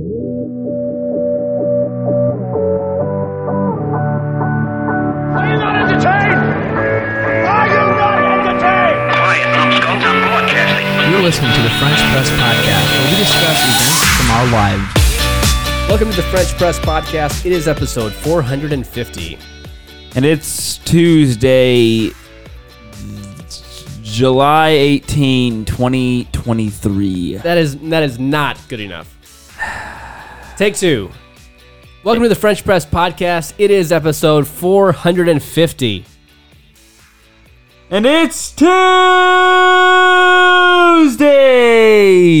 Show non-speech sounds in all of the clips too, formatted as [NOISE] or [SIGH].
Are you not entertained? Are you not entertained? Quiet, numbskulls, I'm broadcasting. You're listening to the French Press Podcast, where we discuss events from our lives. Welcome to the French Press Podcast. It is episode 450. And it's Tuesday, July 18, 2023. That is that is not good enough. Take two. Welcome to the French Press Podcast. It is episode 450. And it's Tuesday,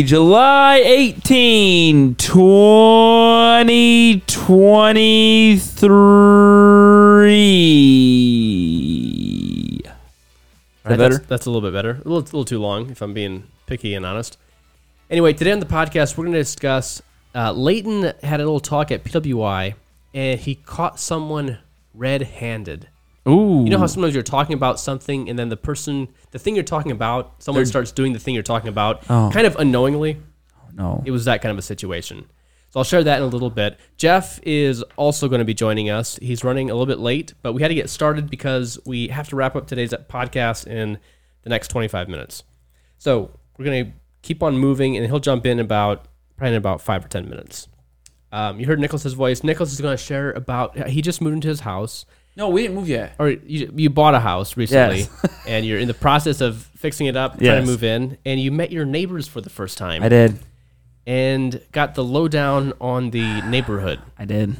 July 18, 2023. Is that better? That's, that's a little bit better. A little, a little too long, if I'm being picky and honest. Anyway, today on the podcast, we're going to discuss. Uh, Leighton had a little talk at PWI, and he caught someone red-handed. Ooh. You know how sometimes you're talking about something, and then the person, the thing you're talking about, someone starts doing the thing you're talking about, Oh. kind of unknowingly. no. It was that kind of a situation. So I'll share that in a little bit. Jeff is also going to be joining us. He's running a little bit late, but we had to get started because we have to wrap up today's podcast in the next 25 minutes. So we're going to keep on moving, and he'll jump in about probably in about five or 10 minutes. Um, you heard Nicholas's voice. Nicholas is going to share about he just moved into his house, No, we didn't move yet. or you, you bought a house recently, Yes. [LAUGHS] and you're in the process of fixing it up, trying Yes. to move in, and you met your neighbors for the first time I did. and got the lowdown on the [SIGHS] neighborhood. I did.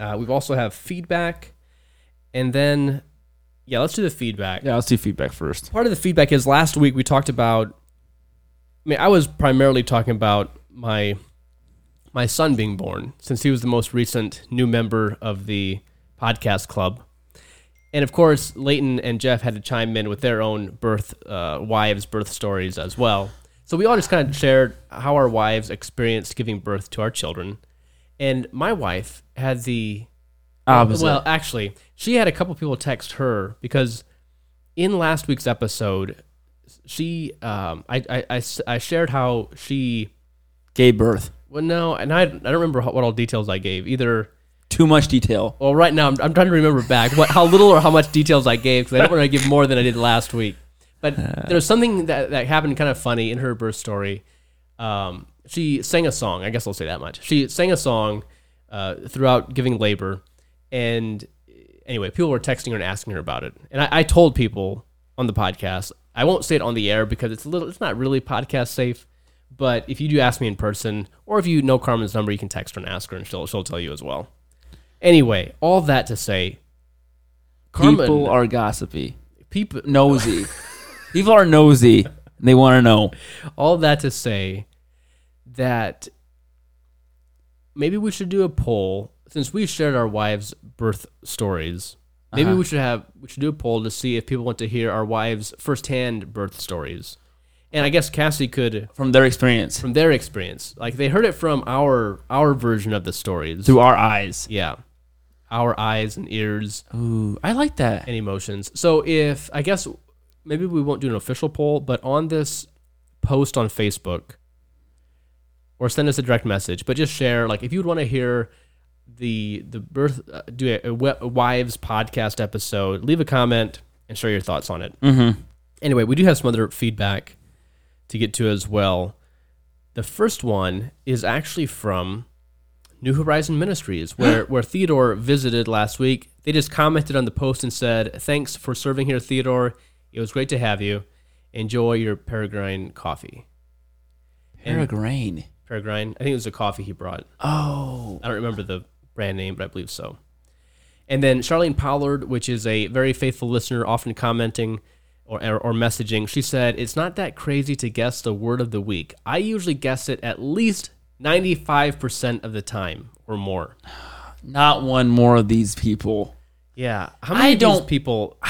Uh, we've also have feedback, and then yeah, let's do the feedback. Yeah, let's do feedback first. Part of the feedback is last week we talked about. I mean, I was primarily talking about my my son being born since he was the most recent new member of the podcast club. And of course, Leighton and Jeff had to chime in with their own birth, uh, wives' birth stories as well. So we all just kind of shared how our wives experienced giving birth to our children. And my wife had the Opposite. well, actually, she had a couple people text her because in last week's episode, she um, i i i shared how she Gave birth. well no, and I I don't remember how, what all details I gave either. Too much detail. Well, right now I'm, I'm trying to remember back what how little or how much details I gave because I don't want to give more than I did last week. But [LAUGHS] there was something that, that happened kind of funny in her birth story. Um, she sang a song. I guess I'll say that much. She sang a song uh, throughout giving labor, and anyway, people were texting her and asking her about it. And I, I told people on the podcast, I won't say it on the air because it's a little, it's not really podcast safe. But if you do ask me in person, or if you know Carmen's number, you can text her and ask her, and she'll she'll tell you as well. Anyway, all that to say, Carmen, People are gossipy. people, [LAUGHS] Nosy. People are nosy. And they want to know. all that to say that maybe we should do a poll since we shared our wives' birth stories. Maybe Uh-huh. we should have we should do a poll to see if people want to hear our wives' firsthand birth stories. And I guess Cassie could From their experience. from their experience. Like they heard it from our our version of the stories. Through our eyes. yeah. Our eyes and ears Ooh, I like that. and emotions. So if I guess maybe we won't do an official poll, but on this post on Facebook or send us a direct message, but just share like if you would want to hear the the birth uh, do a, a wi- wives podcast episode, leave a comment and share your thoughts on it. Mm-hmm. Anyway, we do have some other feedback to get to as well. The first one is actually from New Horizon Ministries, [GASPS] where, where Theodore visited last week. They just commented on the post and said, Thanks for serving here, Theodore. It was great to have you. Enjoy your Peregrine coffee. And- Peregrine. Peregrine, I think it was a coffee he brought. Oh. I don't remember the brand name, but I believe so. And then Charlene Pollard, which is a very faithful listener, often commenting or, or, messaging, she said, It's not that crazy to guess the word of the week. I usually guess it at least 95% of the time or more. [SIGHS] Not one more of these people. Yeah. How many I of these don't- people? [SIGHS]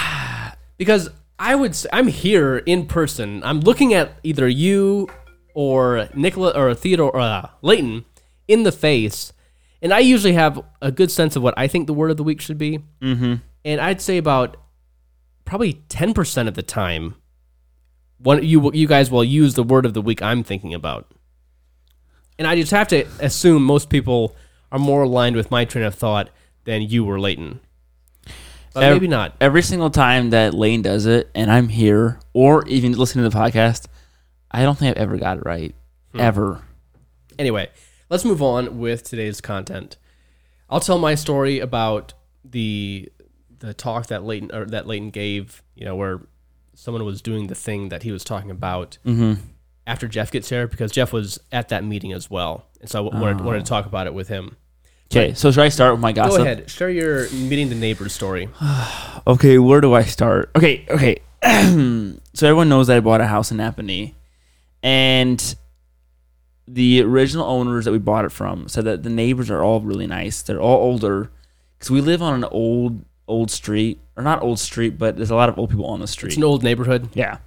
Because I would say, I'm here in person. I'm looking at either you or Nicola or Theodore or uh, Leighton in the face, and I usually have a good sense of what I think the word of the week should be. Mm-hmm. And I'd say about probably 10% of the time, one you you guys will use the word of the week I'm thinking about. And I just have to assume most people are more aligned with my train of thought than you were, Leighton. But Ev- maybe not. Every single time that Lane does it, and I'm here, or even listening to the podcast, I don't think I've ever got it right. Hmm. Ever. Anyway, let's move on with today's content. I'll tell my story about the the talk that Leighton or that Leighton gave. You know, where someone was doing the thing that he was talking about mm-hmm. after Jeff gets here, because Jeff was at that meeting as well, and so I w- wanted, wanted to ah. talk about it with him. Okay, so should I start with my gossip? Go ahead, share your meeting the neighbors story. [SIGHS] Okay, where do I start? Okay, okay. [CLEARS THROAT] so everyone knows that I bought a house in Napanee, and the original owners that we bought it from said that the neighbors are all really nice. They're all older because we live on an old old street, or not old street, but there's a lot of old people on the street. It's an old neighborhood. Yeah.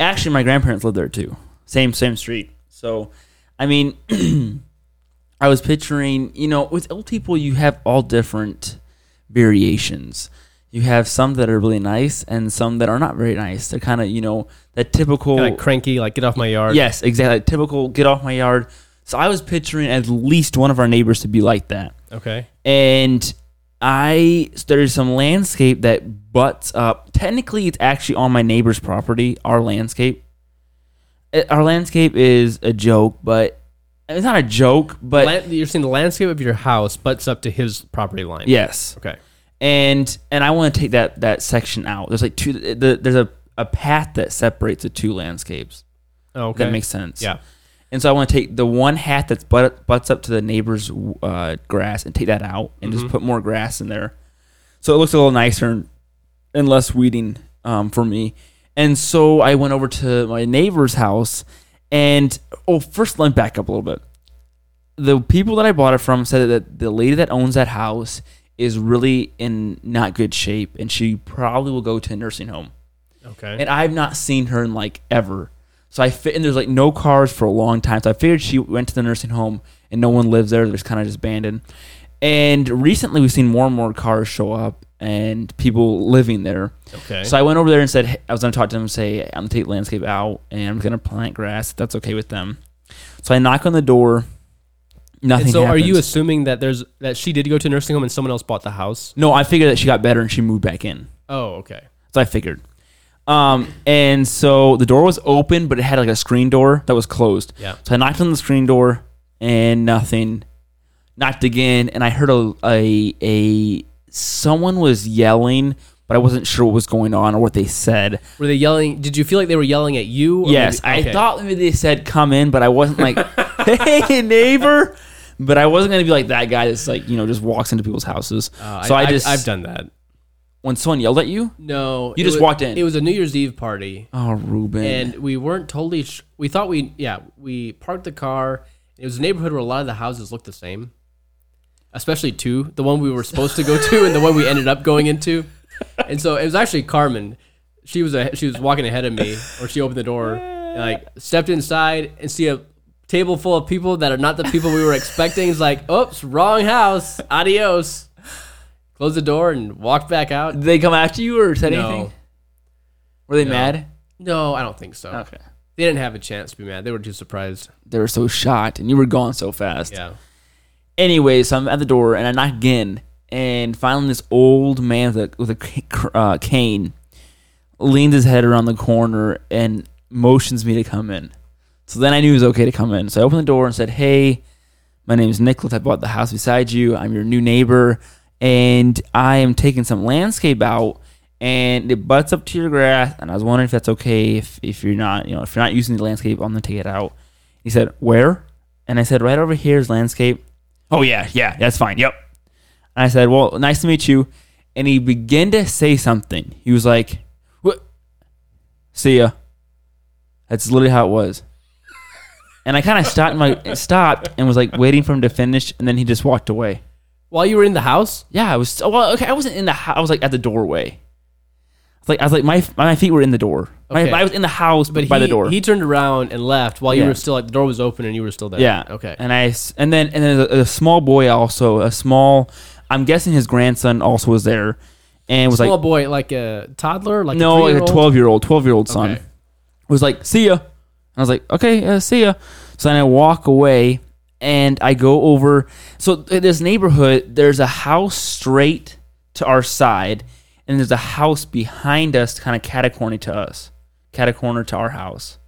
Actually, my grandparents lived there too. Same same street. So, I mean, [CLEARS THROAT] I was picturing, you know, with old people, you have all different variations. You have some that are really nice and some that are not very nice. They're kind of, you know, that typical. Kind of cranky, like get off my yard. Yes, exactly. Typical get off my yard. So I was picturing at least one of our neighbors to be like that Okay. and I there's some landscape that butts up. Technically, it's actually on my neighbor's property. Our landscape, Uh, our landscape is a joke, but it's not a joke. But Lan- you're saying the landscape of your house butts up to his property line. yes, Okay. and and I want to take that that section out. There's like two. The, there's a a path that separates the two landscapes. Oh, If okay. That makes sense. Yeah. And so I want to take the one hat that's butt, butts up to the neighbor's uh, grass and take that out and Mm-hmm. just put more grass in there, so it looks a little nicer and, and less weeding um, for me. And so I went over to my neighbor's house, and oh, first let me back up a little bit. The people that I bought it from said that the lady that owns that house is really in not good shape, and she probably will go to a nursing home Okay. and I've not seen her in like ever. So I fit, and there's like no cars for a long time. So I figured she went to the nursing home, and no one lives there. There's kind of just abandoned. And recently, we've seen more and more cars show up and people living there. okay. So I went over there and said hey, I was going to talk to them and say I'm going to take landscape out and I'm going to plant grass. That's okay with them. So I knock on the door. Nothing. and so, are you assuming that there's that she did go to a nursing home and someone else bought the house? No, I figured that she got better and she moved back in. Oh, okay. So I figured. Um, and so the door was open, but it had like a screen door that was closed. Yeah. So I knocked on the screen door and nothing. Knocked again, and I heard a a, a someone was yelling, but I wasn't sure what was going on or what they said. Were they yelling? Did you feel like they were yelling at you? or yes, maybe- I thought maybe they said come in, but I wasn't like, [LAUGHS] hey neighbor. But I wasn't gonna be like that guy that's like you know just walks into people's houses. Uh, so I, just I've done that. When someone yelled at you. No, You it just was- walked in. It was a New Year's Eve party, Oh, Reuben. and we weren't totally. Sh- we thought we yeah we parked the car. It was a neighborhood where a lot of the houses looked the same, especially two, the one we were supposed to go to and the one we ended up going into. And so it was actually Carmen. She was a, she was walking ahead of me, or she opened the door, and like stepped inside and see a table full of people that are not the people we were expecting. It's like, oops, wrong house. Adios. Closed the door and walked back out. Did they come after you or said No. anything? Were they No. mad? No, I don't think so. Okay. They didn't have a chance to be mad. They were too surprised. They were so shocked, and you were gone so fast. Yeah. Anyway, so I'm at the door, and I knock again, and finally this old man with a, with a c- cr- uh, cane leans his head around the corner and motions me to come in. So then I knew it was okay to come in. So I opened the door and said, "Hey, my name is Nicholas. I bought the house beside you. I'm your new neighbor, and I am taking some landscape out." And it butts up to your grass, and I was wondering if that's okay. If, if you're not, you know, if you're not using the landscape, I'm gonna take it out. He said, "Where?" And I said, "Right over here is landscape." Oh yeah, yeah, that's fine. Yep. And I said, "Well, nice to meet you." And he began to say something. He was like, "What? See ya." That's literally how it was. And I kind of stopped my stopped and was like waiting for him to finish, and then he just walked away. While you were in the house? Yeah, I was well. Okay, I wasn't in the house. I was like at the doorway. I was like I was like my my feet were in the door. My- Okay. I was in the house, But by he, the door. he turned around and left while you Yeah. were still like the door was open and you were still there. Yeah. Okay. And I s- and then and then a, a small boy also a small. I'm guessing his grandson also was there, and was Small like boy, like a toddler, like no, a like a three-year-old? 12 year old, 12 year old son Okay. was like, "See ya." And I was like, "Okay, uh, see ya." So then I walk away and I go over. So in this neighborhood, there's a house straight to our side, and there's a house behind us, kind of catacorny to us, catacorner to our house.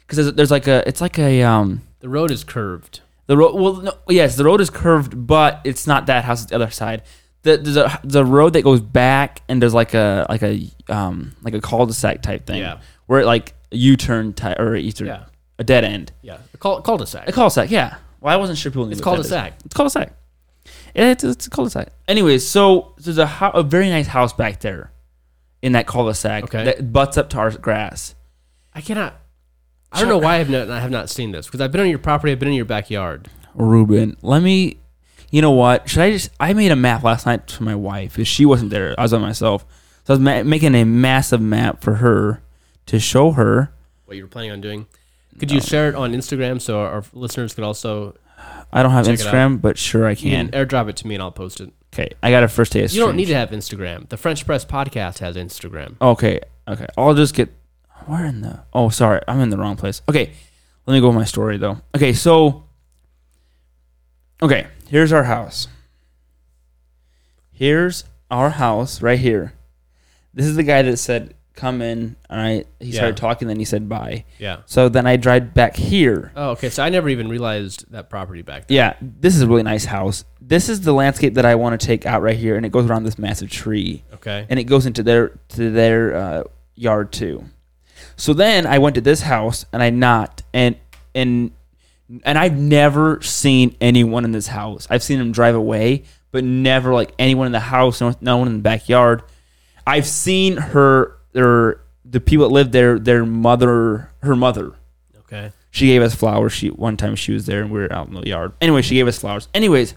Because there's, there's like a, it's like a um, The road is curved. the road. Well, no, yes, the road is curved, but it's not that house. It's the other side. The there's a the road that goes back, and there's like a like a um like a cul-de-sac type thing. Yeah. Where it like a U-turn type or a U-turn, Yeah. a dead end. Yeah. A cul- cul-de-sac. A cul-de-sac, yeah. Well, I wasn't sure people knew It's that is. cul-de-sac. It's called a cul-de-sac. Yeah, it's, it's called a cul-de-sac. Anyways, so there's a, ho- a very nice house back there in that cul-de-sac Okay. that butts up to our grass. I cannot. I don't know why I have not, I have not seen this because I've been on your property. I've been in your backyard. Reuben, let me. You know what? Should I just? I made a map last night for my wife because she wasn't there. I was on myself, so I was ma- making a massive map for her to show her. What you were planning on doing? Could you share it on Instagram so our, our listeners could also? I don't have Check it. Instagram, but sure I You can. can airdrop it to me and I'll post it. Okay, I got a first day. You don't need to have Instagram. The French Press Podcast has Instagram. Okay, okay. I'll just get. Where in the? Oh, sorry, I'm in the wrong place. Okay, let me go with my story though. Okay, so. Okay, here's our house. Here's our house right here. This is the guy that said, "Come in." and I he Yeah. started talking, then he said, "Bye." Yeah. So then I drive back here. Oh, okay. So I never even realized that property back there. Yeah, this is a really nice house. This is the landscape that I want to take out right here, and it goes around this massive tree. Okay. and it goes into their to their uh, yard too. So then I went to this house and I knocked and and and I've never seen anyone in this house. I've seen them drive away, but never like anyone in the house, no, no one in the backyard. I've seen her their the people that lived there, their mother, her mother. Okay. She gave us flowers. She one time she was there and we were out in the yard. Anyway, she gave us flowers. Anyways,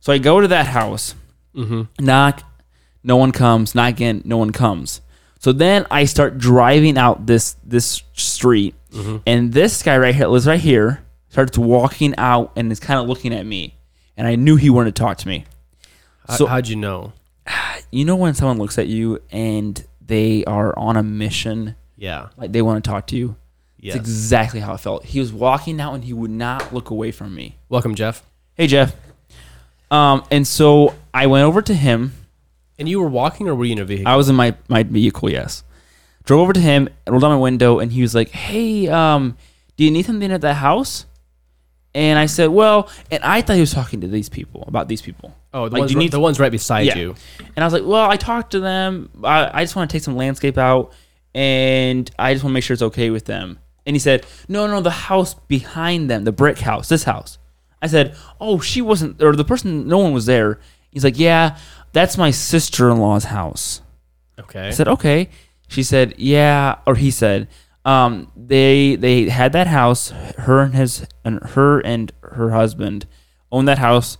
so I go to that house Mm-hmm. knock, no one comes. Knock again, no one comes. So then I start driving out this this street, Mm-hmm. and this guy right here lives right here. Starts walking out and is kind of looking at me, and I knew he wanted to talk to me. So- how'd you know? [SIGHS] You know when someone looks at you and they are on a mission, Yeah. like they want to talk to you. Yes. It's exactly how it felt. He was walking out and he would not look away from me. Welcome, Jeff. Hey Jeff. Um, and so I went over to him And you were walking, or were you in a vehicle? I was in my, my vehicle, yes. Drove over to him, rolled down my window, and he was like, Hey, um, do you need something at the house? And I said, Well, and I thought he was talking to these people, about these people. oh, the like, ones, you need- the ones right beside Yeah. you. And I was like, Well, I talked to them. I, I just want to take some landscape out, and I just want to make sure it's okay with them. And he said, No, no, the house behind them, the brick house, this house. I said, Oh, she wasn't, or the person, no one was there. He's like, Yeah, that's my sister in law's house. Okay. I said, okay. She said, yeah, or he said, um, they they had that house. Her and his and her and her husband owned that house,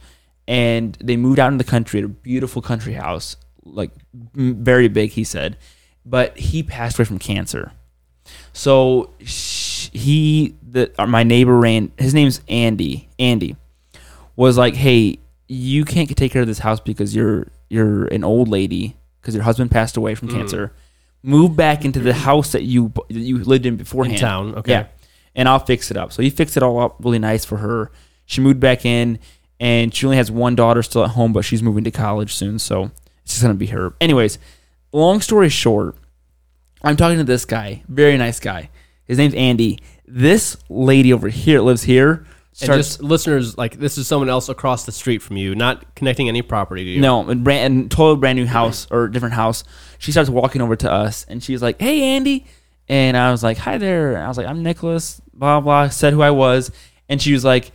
and they moved out in the country at a beautiful country house, like very big. He said, but he passed away from cancer. So sh- he, the uh, my neighbor ran. His name's Andy. Andy was like, hey, you can't take care of this house because you're you're an old lady because your husband passed away from cancer. Move back into the house that you that you lived in beforehand. In town, okay. Yeah, and I'll fix it up. So he fixed it all up really nice for her. She moved back in, and she only has one daughter still at home, but she's moving to college soon, so it's just gonna be her. Anyways, long story short, I'm talking to this guy, very nice guy. His name's Andy. This lady over here lives here. And just listeners, like this is someone else across the street from you, not connecting any property to you. No, a brand, and total brand new house or different house. She starts walking over to us, and she's like, "Hey, Andy," and I was like, "Hi there." And I was like, "I'm Nicholas." Blah blah. Said who I was, and she was like,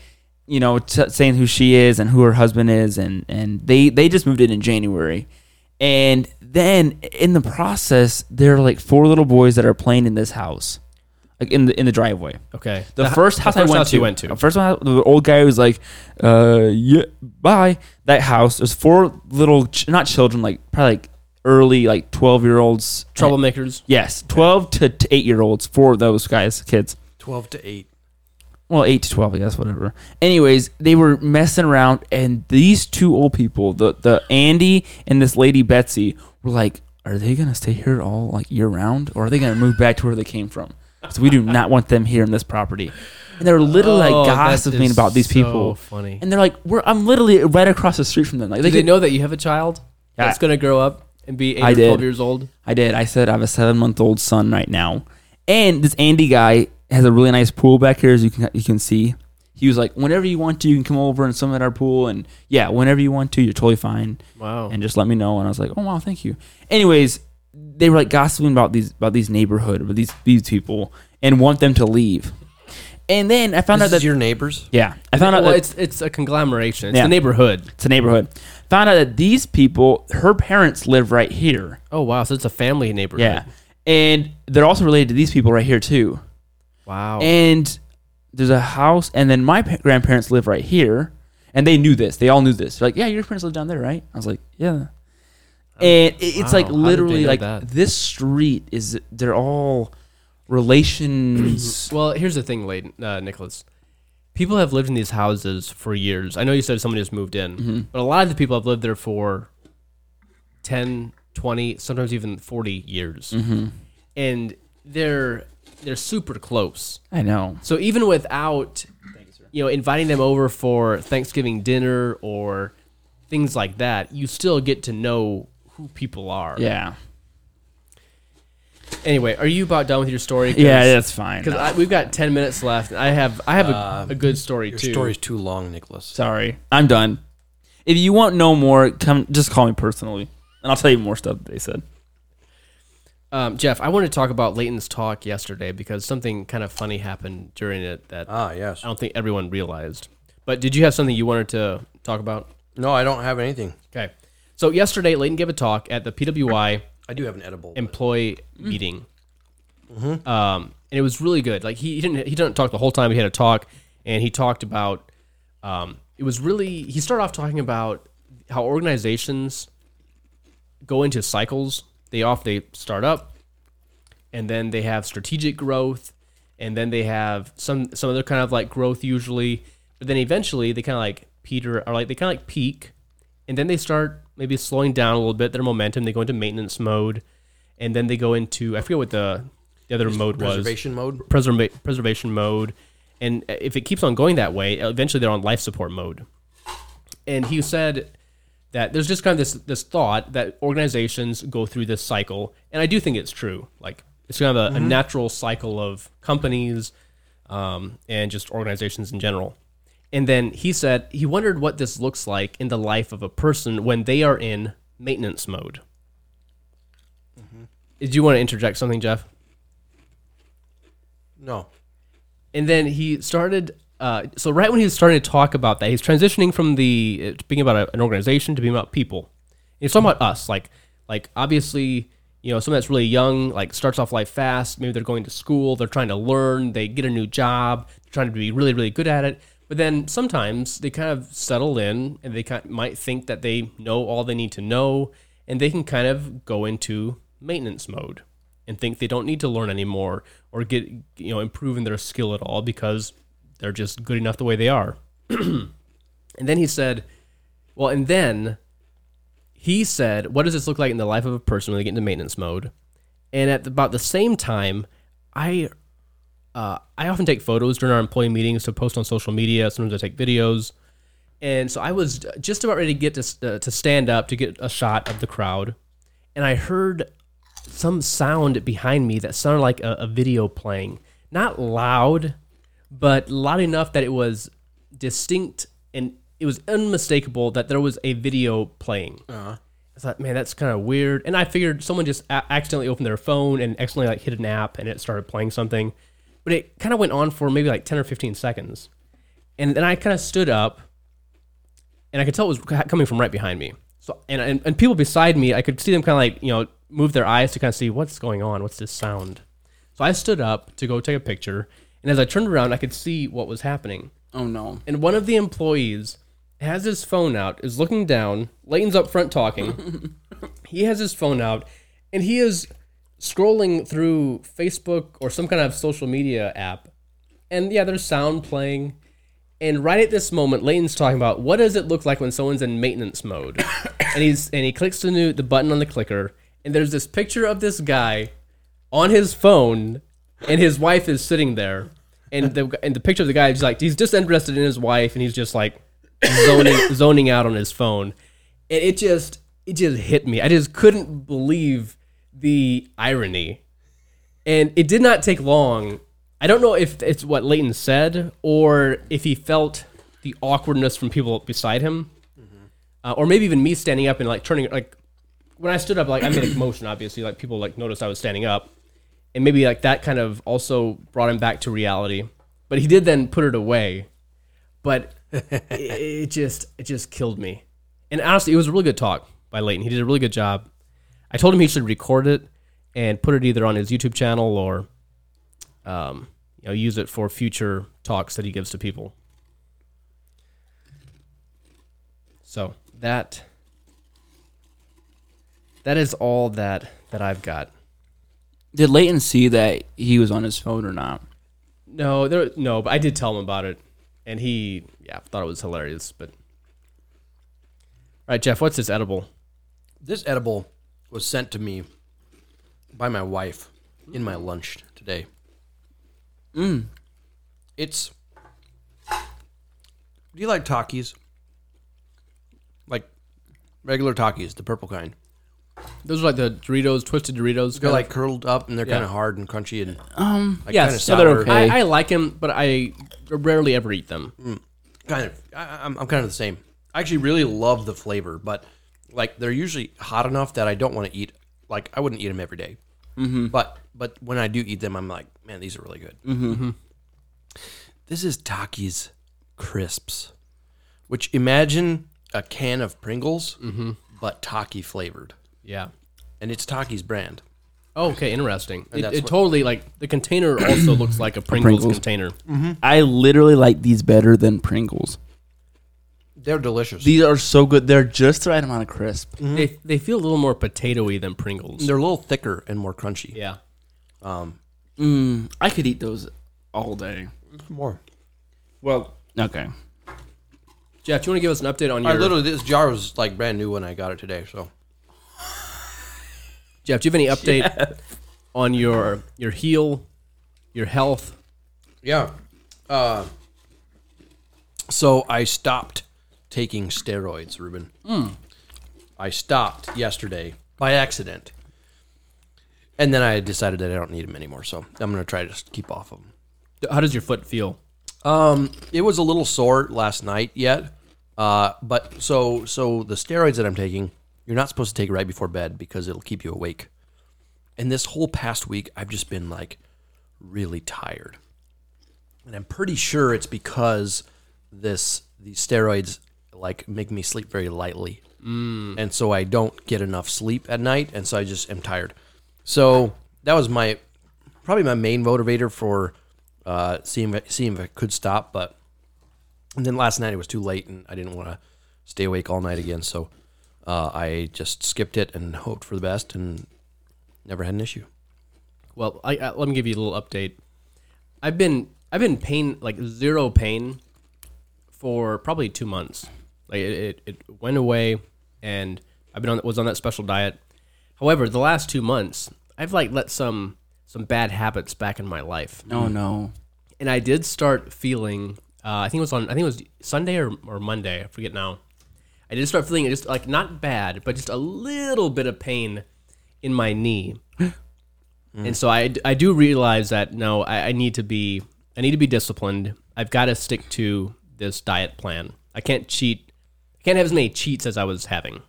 you know, t- saying who she is and who her husband is, and and they they just moved in in January, and then in the process, there are like four little boys that are playing in this house, like in the in the driveway. Okay. The, hu- first house the first I went house to, you went to. the first one, the old guy was like, uh, yeah, bye. That house. There's four little, ch- not children, like probably like early, like twelve year olds. Troublemakers. Yes, twelve to, to eight year olds. Four of those guys, kids. 12 to 8. Well, eight to twelve, I guess, whatever. Anyways, they were messing around, and these two old people, the the Andy and this lady Betsy, were like, "Are they gonna stay here all like year round, or are they gonna move back to where they came from?" We do not want them here in this property. And they're literally Oh, like gossiping about these so people. funny. And they're like, "We're I'm literally right across the street from them." Like Do they, they could- know that you have a child Yeah. that's going to grow up and be 8 I or did. 12 years old? I did. I said I have a seven month old son right now, and this Andy guy has a really nice pool back here, as you can you can see. He was like, "Whenever you want to, you can come over and swim at our pool, and yeah, whenever you want to, you're totally fine, Wow. and just let me know." And I was like, "Oh wow, thank you." Anyways, they were like gossiping about these about these neighborhood about these these people and want them to leave. And then I found This out that is your neighbors. yeah, I found out that it's it's a conglomeration. It's Yeah. the neighborhood. it's a neighborhood. Found out that these people, her parents live right here. Oh wow, so it's a family neighborhood. Yeah, and they're also related to these people right here too. Wow. And there's a house, and then my pa- grandparents live right here, and they knew this. They all knew this. They're like, yeah, your parents live down there, right? I was like, yeah. And it- it's wow. like How did they literally like that? this street is they're all relations. [CLEARS THROAT] well, here's the thing, Leighton, uh, Nicholas. People have lived in these houses for years. I know you said somebody just moved in, Mm-hmm. but a lot of the people have lived there for 10, 20, sometimes even 40 years. Mm-hmm. And they're they're super close. I know. So even without you know inviting them over for Thanksgiving dinner or things like that, you still get to know who people are. Yeah. Anyway, are you about done with your story? Yeah, that's fine. Because we've got ten minutes left. and I have I have a, Uh, a good story too. Your too. story's too long, Nicholas. Sorry, I'm done. If you want no more, come just call me personally, and I'll tell you more stuff that they said. Um, Jeff, I want to talk about Leighton's talk yesterday because something kind of funny happened during it that Ah, yes. I don't think everyone realized. But did you have something you wanted to talk about? No, I don't have anything. Okay. So yesterday, Leighton gave a talk at the PWI I do have an edible. employee meeting. Um, and it was really good. Like he, he didn't he didn't talk the whole time. He had a talk, and he talked about. Um, it was really he started off talking about how organizations go into cycles. They off they start up, and then they have strategic growth, and then they have some some other kind of like growth usually. But then eventually they kind of like peter or like they kind of like peak, and then they start maybe slowing down a little bit their momentum. They go into maintenance mode, and then they go into I forget what the the other mode was Preservation mode. preserva- preservation mode, and if it keeps on going that way, eventually they're on life support mode. And he said that there's just kind of this this thought that organizations go through this cycle, and I do think it's true. Like it's kind of a, a natural cycle of companies um, and just organizations in general. And then he said he wondered what this looks like in the life of a person when they are in maintenance mode. Did you want to interject something, Jeff? No. and then he started uh, so right when he was starting to talk about that he's transitioning from the uh, being about a, an organization to being about people he's talking about us like like obviously you know someone that's really young like starts off life fast maybe they're going to school they're trying to learn they get a new job they're trying to be really really good at it but then sometimes they kind of settle in and they kind might think that they know all they need to know and they can kind of go into maintenance mode and think they don't need to learn anymore or get you know improve in their skill at all because they're just good enough the way they are. [CLEARS THROAT] and then he said, well, and then he said, what does this look like in the life of a person when they get into maintenance mode? And at about the same time, I uh, I often take photos during our employee meetings to post on social media. Sometimes I take videos. And so I was just about ready to get to, uh, to stand up to get a shot of the crowd. And I heard some sound behind me that sounded like a, a video playing. Not loud, but loud enough that it was distinct and it was unmistakable that there was a video playing. I thought, man, that's kind of weird. And I figured someone just a- accidentally opened their phone and accidentally like hit an app and it started playing something. But it kind of went on for maybe like 10 or 15 seconds. And then I kind of stood up and I could tell it was coming from right behind me. So and, and and people beside me, I could see them kind of like you know move their eyes to kind of see what's going on, what's this sound. So I stood up to go take a picture, and as I turned around, I could see what was happening. Oh no! And one of the employees has his phone out, is looking down. Leighton's up front talking. [LAUGHS] he has his phone out, and he is scrolling through Facebook or some kind of social media app. And yeah, there's sound playing. And right at this moment, Leighton's talking about what does it look like when someone's in maintenance mode. [COUGHS] and he's and he clicks the new the button on the clicker, and there's this picture of this guy on his phone and his wife is sitting there, and the and the picture of the guy is like he's just interested in his wife, and he's just like zoning [COUGHS] zoning out on his phone, and it just it just hit me. I just couldn't believe the irony, and it did not take long. I don't know if it's what Leighton said or if he felt the awkwardness from people beside him, uh, or maybe even me standing up and like turning like when I stood up, like I made a commotion. Obviously, like people like noticed I was standing up, and maybe like that kind of also brought him back to reality. But he did then put it away. But [LAUGHS] it, it just it just killed me. And honestly, it was a really good talk by Leighton. He did a really good job. I told him he should record it and put it either on his YouTube channel or, um, you know, use it for future talks that he gives to people. So that that is all that that I've got. Did Leighton see that he was on his phone or not? No, there no, but I did tell him about it, and he yeah thought it was hilarious. But all right, Jeff, what's this edible? This edible was sent to me by my wife in my lunch today. Mm. It's. Do you like Takis? Like regular Takis, the purple kind. Those are like the Doritos, twisted Doritos. They're kinda- like curled up and they're Yeah. kind of hard and crunchy and Um, like yes, kind of yeah, they're sour. okay. I, I like them, but I rarely ever eat them. kind of I, I'm, I'm kind of the same i actually really love the flavor but like they're usually hot enough that i don't want to eat like i wouldn't eat them every day. Mm-hmm. but but when i do eat them i'm like man these are really good mm-hmm. this is takis crisps which imagine a can of pringles but taki flavored Yeah. and it's taki's brand Oh, okay, interesting. It, that's it what- totally like the container also looks like a Pringles, Pringles. container. I literally like these better than Pringles. They're delicious These are so good. They're just the right amount of crisp. They they feel a little more potatoy than Pringles. they're a little thicker and more crunchy Yeah. Um, Mm, I could eat those all day. more Well, okay. Jeff, do you want to give us an update on your I literally this jar was like brand new when i got it today so Jeff? Do you have any update [LAUGHS] on your your heel, your health? Yeah. Uh, so I stopped taking steroids, Reuben. I stopped yesterday by accident. And then I decided that I don't need them anymore, so I'm going to try to just keep off of them. How does your foot feel? Um, it was a little sore last night yet. Uh, but so so the steroids that I'm taking, you're not supposed to take right before bed because it'll keep you awake. And this whole past week, I've just been like really tired, and I'm pretty sure it's because this these steroids like make me sleep very lightly, mm. and so I don't get enough sleep at night, and so I just am tired. So that was my probably my main motivator for uh, seeing if, seeing if I could stop. But and then last night it was too late, and I didn't want to stay awake all night again. So uh, I just skipped it and hoped for the best, and never had an issue. Well, I, I let me give you a little update. I've been I've been pain like zero pain for probably two months. Like it, it, it went away, and I've been on was on that special diet. However, the last two months, I've like let some some bad habits back in my life, Oh no. and I did start feeling. Uh, I think it was on. I think it was Sunday or, or Monday. I forget now. I did start feeling just like not bad, but just a little bit of pain in my knee. [GASPS] And so I, I do realize that no, I, I need to be I need to be disciplined. I've got to stick to this diet plan. I can't cheat. Can't have as many cheats as I was having.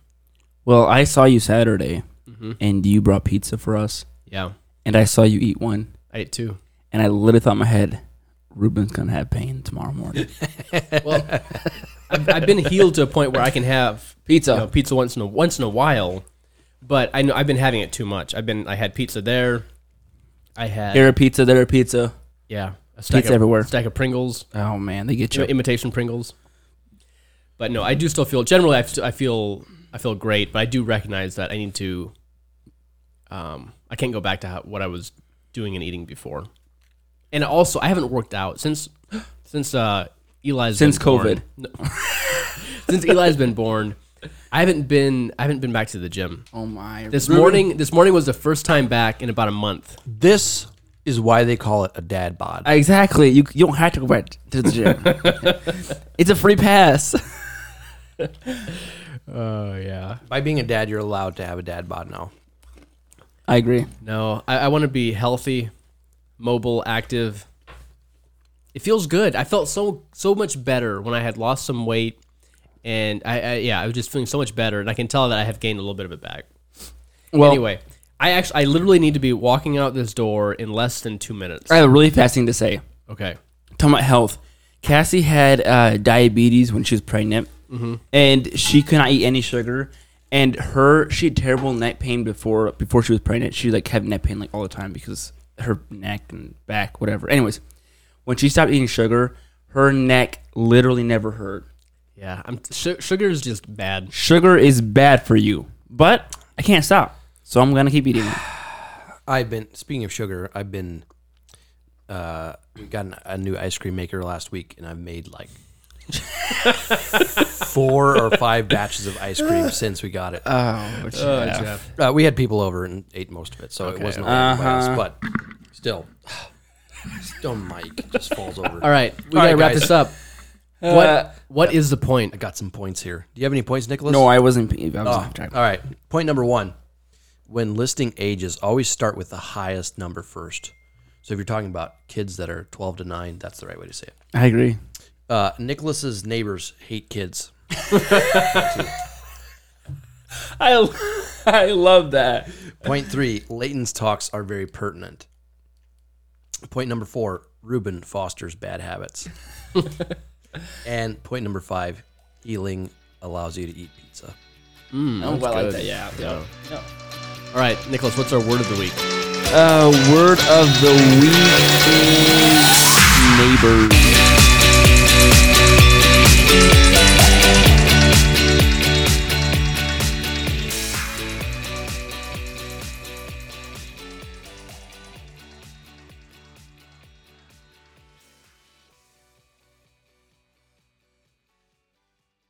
Well, I saw you Saturday, mm-hmm. and you brought pizza for us, Yeah, and I saw you eat one, I ate two. and I literally thought in my head, Reuben's gonna have pain tomorrow morning. [LAUGHS] Well, I've, I've been healed to a point where I can have Pizza. you know, pizza once in a once in a while, but I know I've been having it too much. I've been I had pizza there. I had Here a pizza, there a pizza. yeah a stack Pizza of, everywhere. stack of Pringles. Oh man, they get you know, you. imitation Pringles. But no, I do still feel generally I, I feel I feel great, but I do recognize that I need to. Um, I can't go back to how, what I was doing and eating before, and also I haven't worked out since [GASPS] since uh, Eli's Since been born. COVID. No. [LAUGHS] since Eli's been born, I haven't been I haven't been back to the gym. Oh my. This morning, this morning was the first time back in about a month. This is why they call it a dad bod. Exactly. You you don't have to go back to the gym. [LAUGHS] it's a free pass. [LAUGHS] [LAUGHS] Oh yeah. By being a dad, you're allowed to have a dad bod now. I agree. No, I, I want to be healthy, mobile, active. It feels good. I felt so so much better when I had lost some weight, and I, I yeah, I was just feeling so much better, and I can tell that I have gained a little bit of it back. Well, anyway, I actually I literally need to be walking out this door in less than two minutes. I have a really fast thing to say. Okay. Talking about health, Cassie had uh, diabetes when she was pregnant, and she could not eat any sugar. And her, she had terrible neck pain before before she was pregnant. She like had neck pain like all the time because her neck and back, whatever. Anyways, when she stopped eating sugar, her neck literally never hurt. Yeah, I'm su- sugar is just bad. Sugar is bad for you, but I can't stop, so I'm gonna keep eating it. [SIGHS] I've been speaking of sugar. I've been uh, we got an, a new ice cream maker last week, and I've made like [LAUGHS] four or five batches of ice cream [LAUGHS] since we got it. Oh, Jeff. Uh, we had people over and ate most of it, so it wasn't all by us, but still, [SIGHS] still, Mike just falls over. All right, we All gotta right, wrap guys. this up. what what is the point? I got some points here. Do you have any points, Nicholas? no, I wasn't. I was Oh, off all right. Point number one: when listing ages, always start with the highest number first. So if you're talking about kids that are 12 to 9, that's the right way to say it. I agree. Uh, Nicholas's neighbors hate kids. I [LAUGHS] I love that. Point three: Leighton's talks are very pertinent. Point number four: Reuben fosters bad habits. [LAUGHS] and point number five: Healing allows you to eat pizza. oh, I like good. that. Yeah. Yeah. All right, Nicholas, what's our word of the week? Uh, word of the week is neighbors. Thank you.